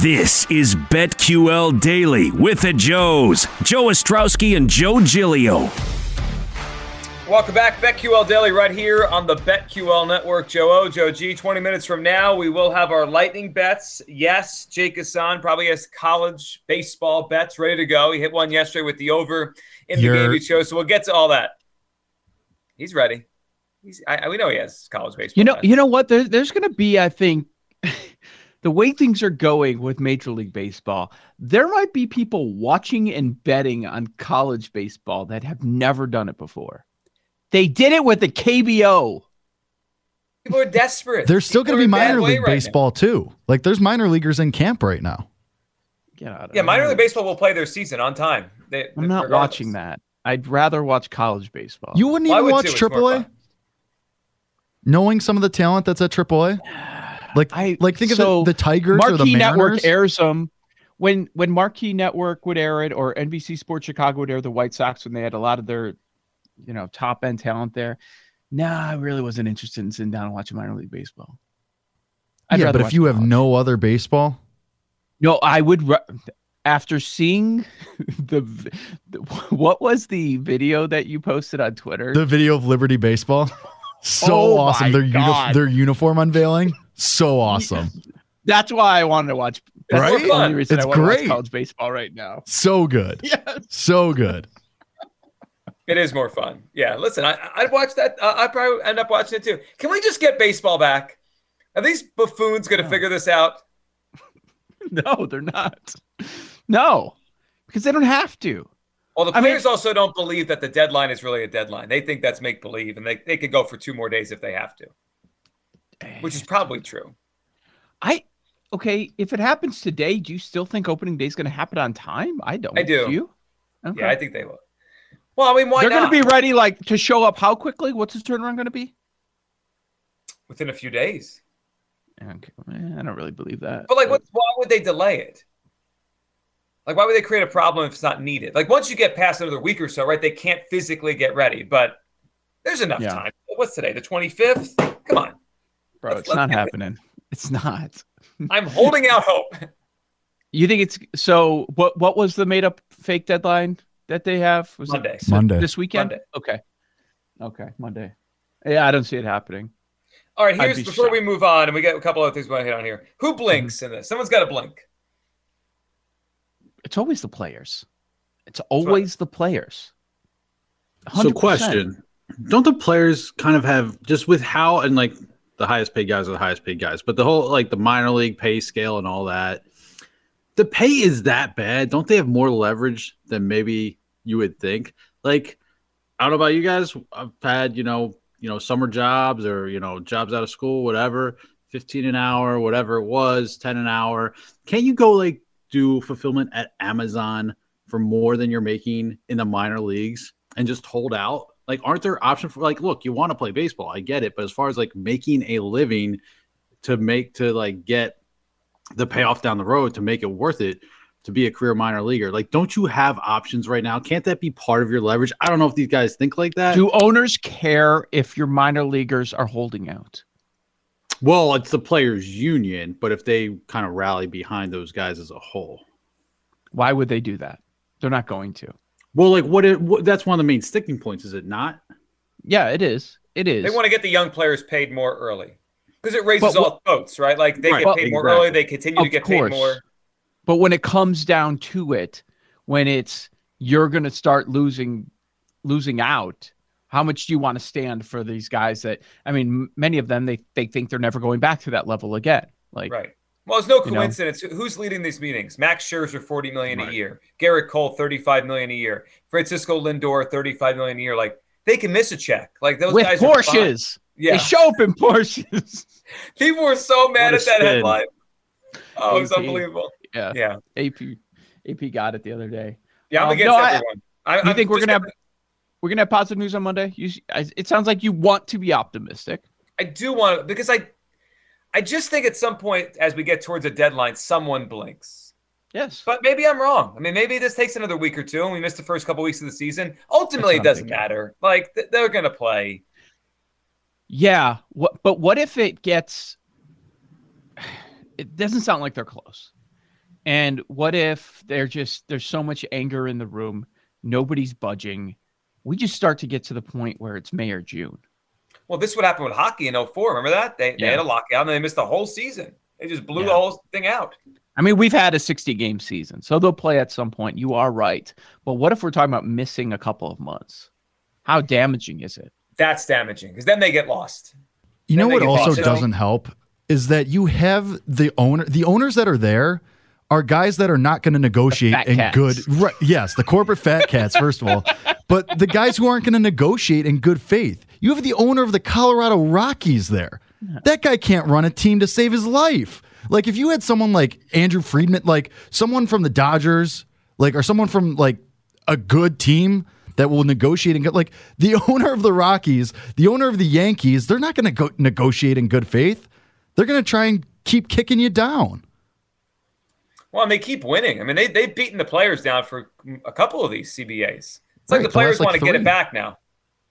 This is BetQL Daily with the Joes, Joe Ostrowski and Joe Giglio. Welcome back, BetQL Daily, right here on the BetQL Network. Joe O, Joe G. 20 minutes from now, we will have our lightning bets. Yes, Jake Hassan probably has college baseball bets ready to go. He hit one yesterday with the over in the You're- game he chose, so we'll get to all that. He's ready. He's, I, we know he has college baseball. You know, bets. you know what? There, there's going to be, I think, the way things are going with Major League Baseball, there might be people watching and betting on college baseball that have never done it before. They did it with the KBO. people are desperate. There's still going to be are in bad minor way league right now. baseball too. Like there's minor leaguers in camp right now. Get out of Yeah, minor league baseball will play their season on time. They, I'm not regardless. watching that. I'd rather watch college baseball. You wouldn't Well, even would watch too. AAA, knowing some of the talent that's at AAA. Like, I like think so of the, the Tigers or the Marquee Network airs them when when Marquee Network would air it, or NBC Sports Chicago would air the White Sox when they had a lot of their, you know, top end talent there. Nah, I really wasn't interested in sitting down and watching minor league baseball. I'd yeah, but if you have no other baseball, no, I would. After seeing the, the, what was the video that you posted on Twitter? the video of Liberty Baseball, so Oh awesome. Their uni- their uniform unveiling, so awesome, That's why I wanted to watch. That's Right? the only reason It's I want to watch college baseball right now. so good, Yes. so good. It is more fun. Yeah, listen, I, I'd watch that. Uh, I'd probably end up watching it too. Can we just get baseball back? Are these buffoons going to figure this out? No, they're not. No, because they don't have to. Well, the I mean- players also don't believe that the deadline is really a deadline. They think that's make believe, and they, they could go for two more days if they have to, which is probably true. I okay. If it happens today, do you still think opening day is going to happen on time? I don't. I do. you? Okay. Yeah, I think they will. Well, I mean, why They're going to be ready, like to show up. How quickly? What's his turnaround going to be? within a few days. Okay, eh, I don't really believe that. But like, what, why would they delay it? Like, why would they create a problem if it's not needed? Like, once you get past another week or so, right? They can't physically get ready, but there's enough Yeah. time. What's today? The 25th? Come on. bro, let's- it's let's not get it. happening. It's not. I'm holding out hope. You think it's so? What What was the made up fake deadline that they have? Was Monday. it s- Monday. this weekend? Monday. Okay. Okay, Monday. Yeah, I don't see it happening. All right, I'd here's be before we move on, and we got a couple other things we want to hit on here. Who blinks mm-hmm. in this? Someone's got to blink. It's always the players. It's always the players. So 100%. question. Don't the players kind of have just with how and like the highest paid guys are the highest paid guys, but the whole like the minor league pay scale and all that, the pay is that bad. Don't they have more leverage than maybe you would think? Like, I don't know about you guys. I've had, you know, you know, summer jobs or, you know, jobs out of school, whatever, 15 an hour, whatever it was, 10 an hour. Can't you go like do fulfillment at Amazon for more than you're making in the minor leagues and just hold out? Like, aren't there options for like, look, you want to play baseball, I get it, but as far as like making a living to make to like get the payoff down the road to make it worth it to be a career minor leaguer, like, don't you have options right now? Can't that be part of your leverage? I don't know if these guys think like that. Do owners care if your minor leaguers are holding out? Well, it's the players' union, but if they kind of rally behind those guys as a whole, Why would they do that? They're not going to. well, like what? It, what that's one of the main sticking points, is it not? Yeah, it is. It is. They want to get the young players paid more early because it raises But all boats, right? Like they Right, get paid more exactly. early, they continue to get course. paid more. But when it comes down to it, when it's you're going to start losing losing out. How much do you want to stand for these guys that I mean many of them they they think they're never going back to that level again. Like right. Well, it's no you know? coincidence. Who's leading these meetings? Max Scherzer, forty million Right. a year. Gerrit Cole, thirty-five million a year. Francisco Lindor, thirty-five million a year. Like they can miss a check. Like those with guys. Porsches. Yeah, They show up in Porsches. people were so mad at that spin. headline. Oh, AP. unbelievable. yeah. Yeah, AP AP got it the other day. yeah. I'm Um, against no, everyone. I, You I'm think we're gonna have we're gonna have positive news on Monday? You, I- it sounds like you want to be optimistic. I do want to because I, I just think at some point as we get towards a deadline, someone blinks. Yes. But maybe I'm wrong. I mean, maybe this takes another week or two, and we missed the first couple weeks of the season. Ultimately, it That's what I'm doesn't matter. Like th- they're gonna play. Yeah. What? But what if it gets? It doesn't sound like they're close. And what if they're just there's so much anger in the room, nobody's budging. We just start to get to the point where it's May or June. Well, this would happen with hockey in 04. Remember that? They, they had a lockout and they missed the whole season. They just blew the whole thing out. I mean, we've had a 60 game season, so they'll play at some point. You are right. But what if we're talking about missing a couple of months? How damaging is it? That's damaging because then they get lost. You Then know what also lost. doesn't help is that you have the owner the owners that are there are guys that are not going to negotiate fat in good right, yes, the corporate fat cats first of all, but the guys who aren't going to negotiate in good faith. You have the owner of the Colorado Rockies there. That guy can't run a team to save his life. Like if you had someone like Andrew Friedman, like someone from the Dodgers, like or someone from like a good team that will negotiate and get like the owner of the Rockies, the owner of the Yankees, they're not going to go negotiate in good faith. They're going to try and keep kicking you down. Well, and they keep winning. I mean, they, they've beaten the players down for a couple of these CBAs. It's like Right, the the players like, want to get it back now.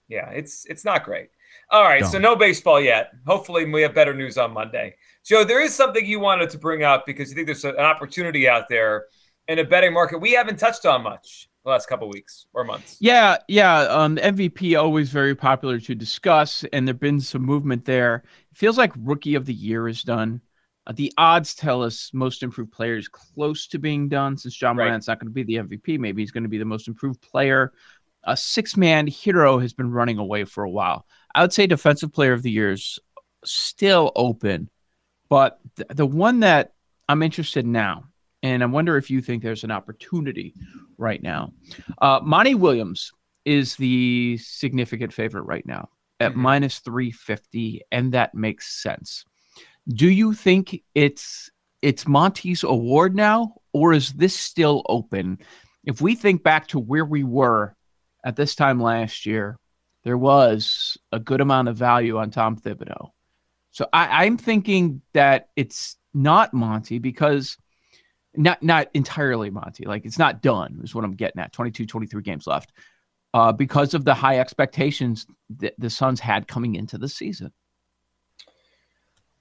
Yeah, it's it's not great. All right, so no baseball yet. Hopefully, we have better news on Monday. Joe, there is something you wanted to bring up because you think there's an opportunity out there in a betting market we haven't touched on much the last couple weeks or months. Yeah, yeah. Um, MVP always very popular to discuss, and there've been some movement there. It feels like Rookie of the Year is done. Uh, the odds tell us most improved player is close to being done. Since Ja Right. Morant's not going to be the MVP, maybe he's going to be the most improved player. A six-man Herro has been running away for a while. I would say Defensive Player of the Year is still open, but th- the one that I'm interested in now, and I wonder if you think there's an opportunity right now. Uh, Monty Williams is the significant favorite right now at Mhm. minus 350, and that makes sense. Do you think it's it's Monty's award now, or is this still open? If we think back to where we were at this time last year, there was a good amount of value on Tom Thibodeau. So I, I'm thinking that it's not Monty because not not entirely Monty. Like it's not done, is what I'm getting at. 22, 23 games left. Uh, because of the high expectations that the Suns had coming into the season.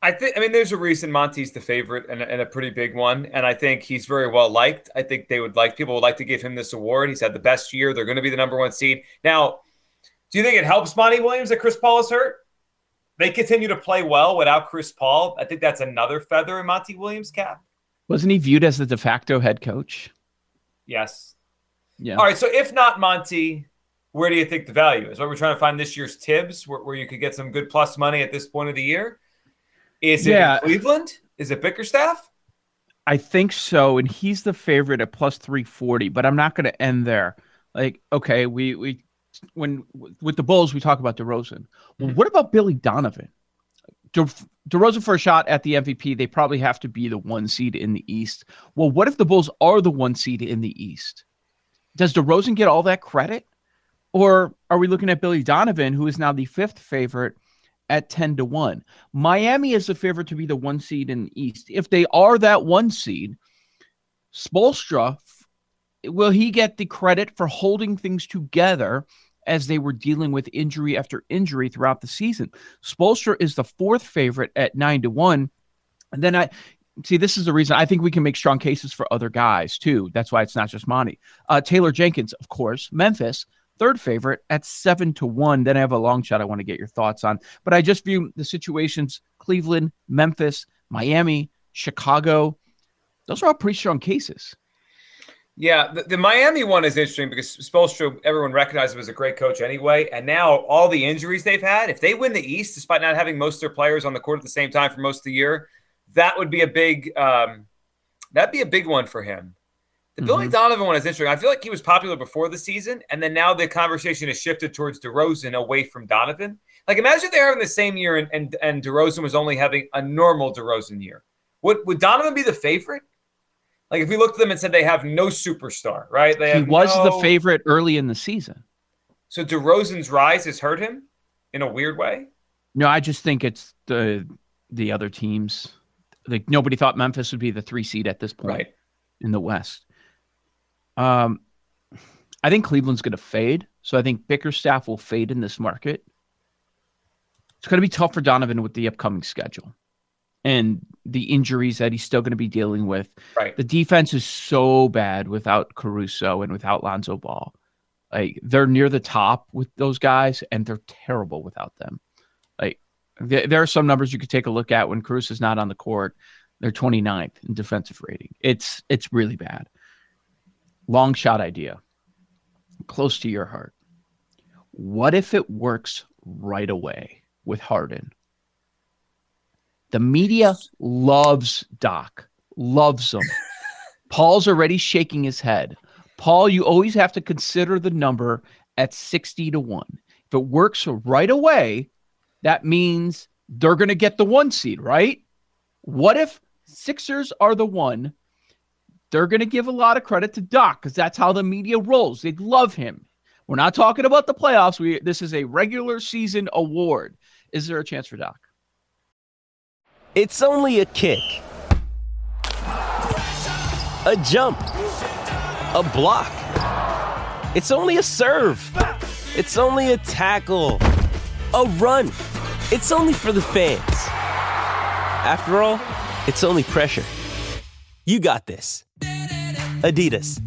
I think. I mean, there's a reason Monty's the favorite and, a- and a pretty big one, and I think he's very well liked. I think they would like people would like to give him this award. He's had the best year. They're going to be the number one seed. Now, do you think it helps Monty Williams that Chris Paul is hurt? They continue to play well without Chris Paul. I think that's another feather in Monty Williams' cap. Wasn't he viewed as the de facto head coach? Yes. Yeah. All right. So if not Monty, where do you think the value is? What we're trying to find this year's Thibs, where, where you could get some good plus money at this point of the year. Is it Yeah. Cleveland? Is it Bickerstaff? I think so, and he's the favorite at plus three forty. But I'm not going to end there. Like, okay, we we when with the Bulls we talk about DeRozan. Well, mm-hmm. what about Billy Donovan? De, DeRozan for a shot at the MVP. They probably have to be the one seed in the East. Well, what if the Bulls are the one seed in the East? Does DeRozan get all that credit, or are we looking at Billy Donovan, who is now the fifth favorite? At 10 to 1. Miami is the favorite to be the one seed in the East. If they are that one seed, Spoelstra, will he get the credit for holding things together as they were dealing with injury after injury throughout the season? Spoelstra is the fourth favorite at 9 to 1. And then I see this is the reason I think we can make strong cases for other guys too. That's why it's not just Monty. Uh, Taylor Jenkins, of course, Memphis, third favorite at seven to one. Then I have a long shot I want to get your thoughts on. But I just view the situations Cleveland, Memphis, Miami, Chicago. Those are all pretty strong cases. Yeah, the, the, Miami one is interesting because Spoelstra, everyone recognized him as a great coach anyway. And now all the injuries they've had, if they win the East, despite not having most of their players on the court at the same time for most of the year, that would be a big um, that'd be a big one for him. The mm-hmm. Billy Donovan one is interesting. I feel like he was popular before the season, and then now the conversation has shifted towards DeRozan away from Donovan. Like imagine they're having the same year and and, and DeRozan was only having a normal DeRozan year. Would would Donovan be the favorite? Like if we looked at them and said they have no superstar, right? They he was no... the favorite early in the season. So DeRozan's rise has hurt him in a weird way. No, I just think it's the the other teams. Like nobody thought Memphis would be the three seed at this point right. in the West. Um, I think Cleveland's going to fade. So I think Bickerstaff will fade in this market. It's going to be tough for Donovan with the upcoming schedule and the injuries that he's still going to be dealing with. Right. The defense is so bad without Caruso and without Lonzo Ball. Like they're near the top with those guys, and they're terrible without them. Like th- there are some numbers you could take a look at when Caruso's not on the court. They're 29th in defensive rating. It's it's really bad. Long shot idea. Close to your heart. What if it works right away with Harden? The media loves Doc, loves him. Paul's already shaking his head. Paul, you always have to consider the number at 60 to 1. If it works right away, that means they're going to get the one seed, right? What if Sixers are the one? They're going to give a lot of credit to Doc because that's how the media rolls. They love him. We're not talking about the playoffs. We this is a regular season award. Is there a chance for Doc? It's only a kick, a jump, a block. It's only a serve. It's only a tackle, a run. It's only for the fans. After all, it's only pressure. You got this. Adidas.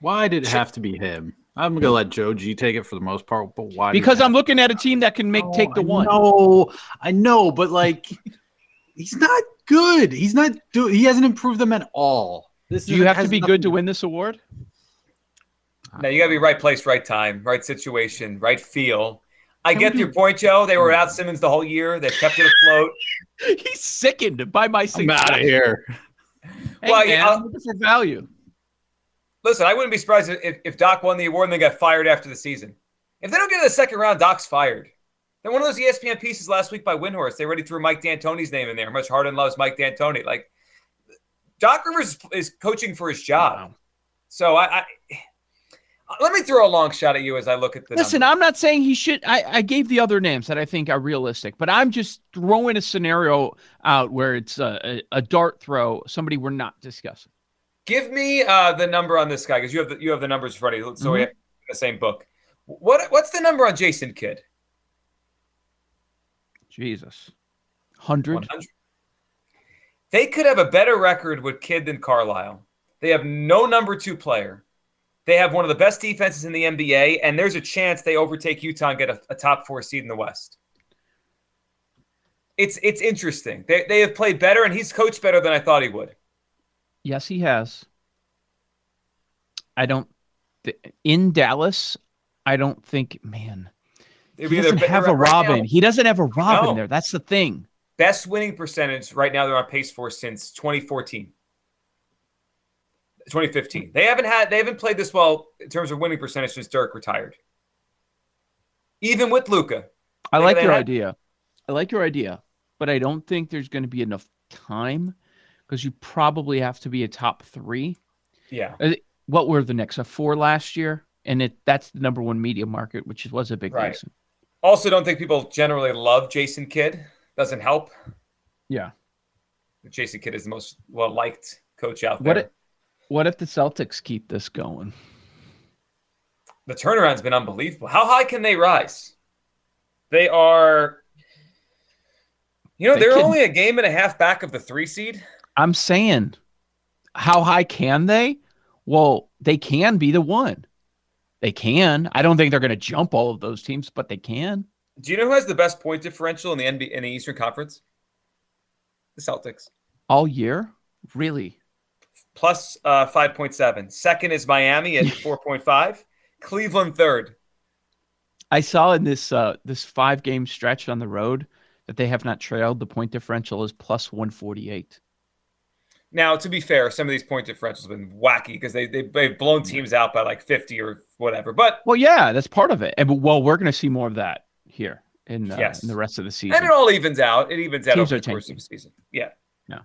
Why did it have to be him? I'm gonna let Joe G take it for the most part, but why? Because I'm looking at a team that can make oh, take the one. No, I know, but like, he's not good. He's not do. He hasn't improved them at all. This do you have to be good to win this award? No, you got to be right place, right time, right situation, right feel. I get your point, Joe. They were without Simmons the whole year. They kept it afloat. He's sickened by my success. I'm out of here. Hey, well, man, yeah, I'm looking for value. Listen, I wouldn't be surprised if, if Doc won the award and then got fired after the season. If they don't get to the second round, Doc's fired. Then one of those ESPN pieces last week by Windhorst, they already threw Mike D'Antoni's name in there. Much Harden loves Mike D'Antoni. Like Doc Rivers is coaching for his job. Wow. So I, I, let me throw a long shot at you as I look at the. Listen, numbers. I'm not saying he should. I, I gave the other names that I think are realistic, but I'm just throwing a scenario out where it's a, a, a dart throw. Somebody we're not discussing. Give me uh, the number on this guy because you have the, you have the numbers ready. So mm-hmm. we have the same book. What what's the number on Jason Kidd? Jesus, hundred. They could have a better record with Kidd than Carlisle. They have no number two player. They have one of the best defenses in the NBA, and there's a chance they overtake Utah and get a, a top four seed in the West. It's it's interesting. They they have played better, and he's coached better than I thought he would. Yes, he has. I don't. In Dallas, I don't think. Man, he doesn't have a Robin. he doesn't have a Robin no. there. That's the thing. Best winning percentage right now. They're on pace for since 2014. 2015. They haven't had. They haven't played this well in terms of winning percentage since Dirk retired. Even with Luka. I like your had... idea. I like your idea, but I don't think there's going to be enough time because you probably have to be a top three. Yeah. Uh, what were the Knicks? A four last year, and it that's the number one media market, which was a big right. reason. Also, don't think people generally love Jason Kidd. Doesn't help. Yeah. Jason Kidd is the most well liked coach out there. What if, what if the Celtics keep this going? the turnaround's been unbelievable. How high can they rise? They are, you know, They are only a game and a half back of the three seed. I'm saying, how high can they? Well, they can be the one. They can. I don't think they're going to jump all of those teams, but they can. Do you know who has the best point differential in the NBA in the Eastern Conference? The Celtics. All year? Really? Plus uh, 5.7. Second is Miami at 4.5. Cleveland third. I saw in this uh, this five game stretch on the road that they have not trailed. The point differential is plus 148. Now, to be fair, some of these point differentials have been wacky because they, they, they've blown teams out by like 50 or whatever. But Well, yeah, that's part of it. And well, we're going to see more of that here in, uh, Yes. in the rest of the season. and it all evens out. It evens out Teams over the course of the season. Yeah. No.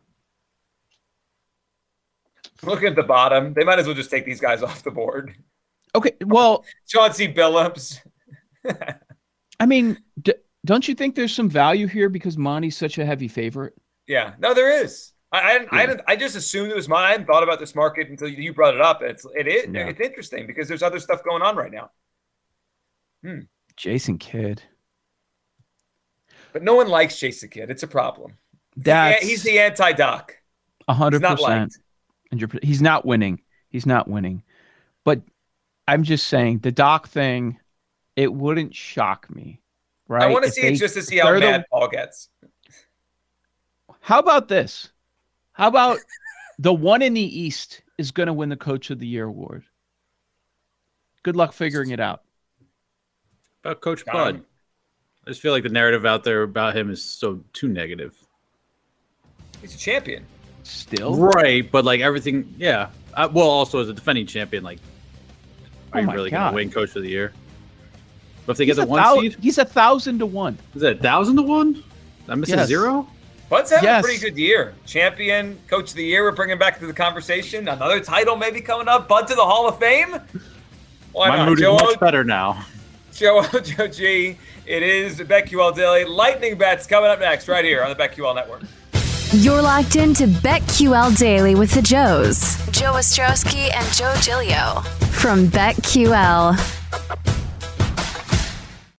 Looking at the bottom, they might as well just take these guys off the board. Okay, well, Chauncey Billups. I mean, d- don't you think there's some value here because Monty's such a heavy favorite? Yeah, no, there is. I I, I, hmm. Yeah. didn't, I just assumed it was mine. I hadn't thought about this market until you brought it up. It's it is Yeah. it's interesting because there's other stuff going on right now. Hmm. Jason Kidd. But no one likes Jason Kidd. It's a problem. Yeah, he's the anti-doc. a hundred He's not percent. And you're, he's not winning. He's not winning. But I'm just saying the Doc thing. It wouldn't shock me, right? I want to see they- it just to see how they're the- Paul gets. How about this? How about the one in the East is going to win the Coach of the Year award? Good luck figuring it out. About Coach Got Bud. him. I just feel like the narrative out there about him is so too negative. He's a champion. Still, Right, but like everything, yeah. Uh, well, also as a defending champion, like, are Oh you really going to win Coach of the Year? But if they he's get the one thou- seed, he's a thousand to one. is it a thousand to one? I'm missing Yes. a zero. Bud's having Yes. a pretty good year. Champion, coach of the year. We're bringing back to the conversation. Another title maybe coming up. Bud to the Hall of Fame. Why My not? mood is Joe, much better now. Joe, Joe G. It is BetQL Daily. Lightning bets coming up next right here on the BetQL Network. You're locked into BetQL Daily with the Joes. Joe Ostrowski and Joe Giglio from BetQL.